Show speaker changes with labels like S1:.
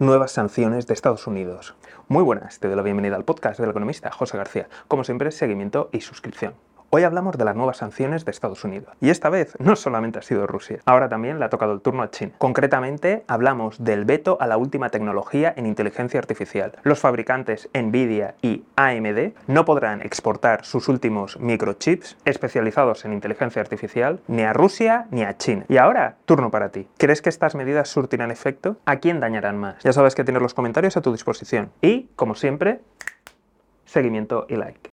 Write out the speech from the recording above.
S1: nuevas sanciones de Estados Unidos. Muy buenas, te doy la bienvenida al podcast del economista José García. Como siempre, seguimiento y suscripción. Hoy hablamos de las nuevas sanciones de Estados Unidos. Y esta vez no solamente ha sido Rusia, ahora también le ha tocado el turno a China. Concretamente, hablamos del veto a la última tecnología en inteligencia artificial. Los fabricantes Nvidia y AMD no podrán exportar sus últimos microchips especializados en inteligencia artificial ni a Rusia ni a China. Y ahora, turno para ti. ¿Crees que estas medidas surtirán efecto? ¿A quién dañarán más? Ya sabes que tienes los comentarios a tu disposición. Y, como siempre, seguimiento y like.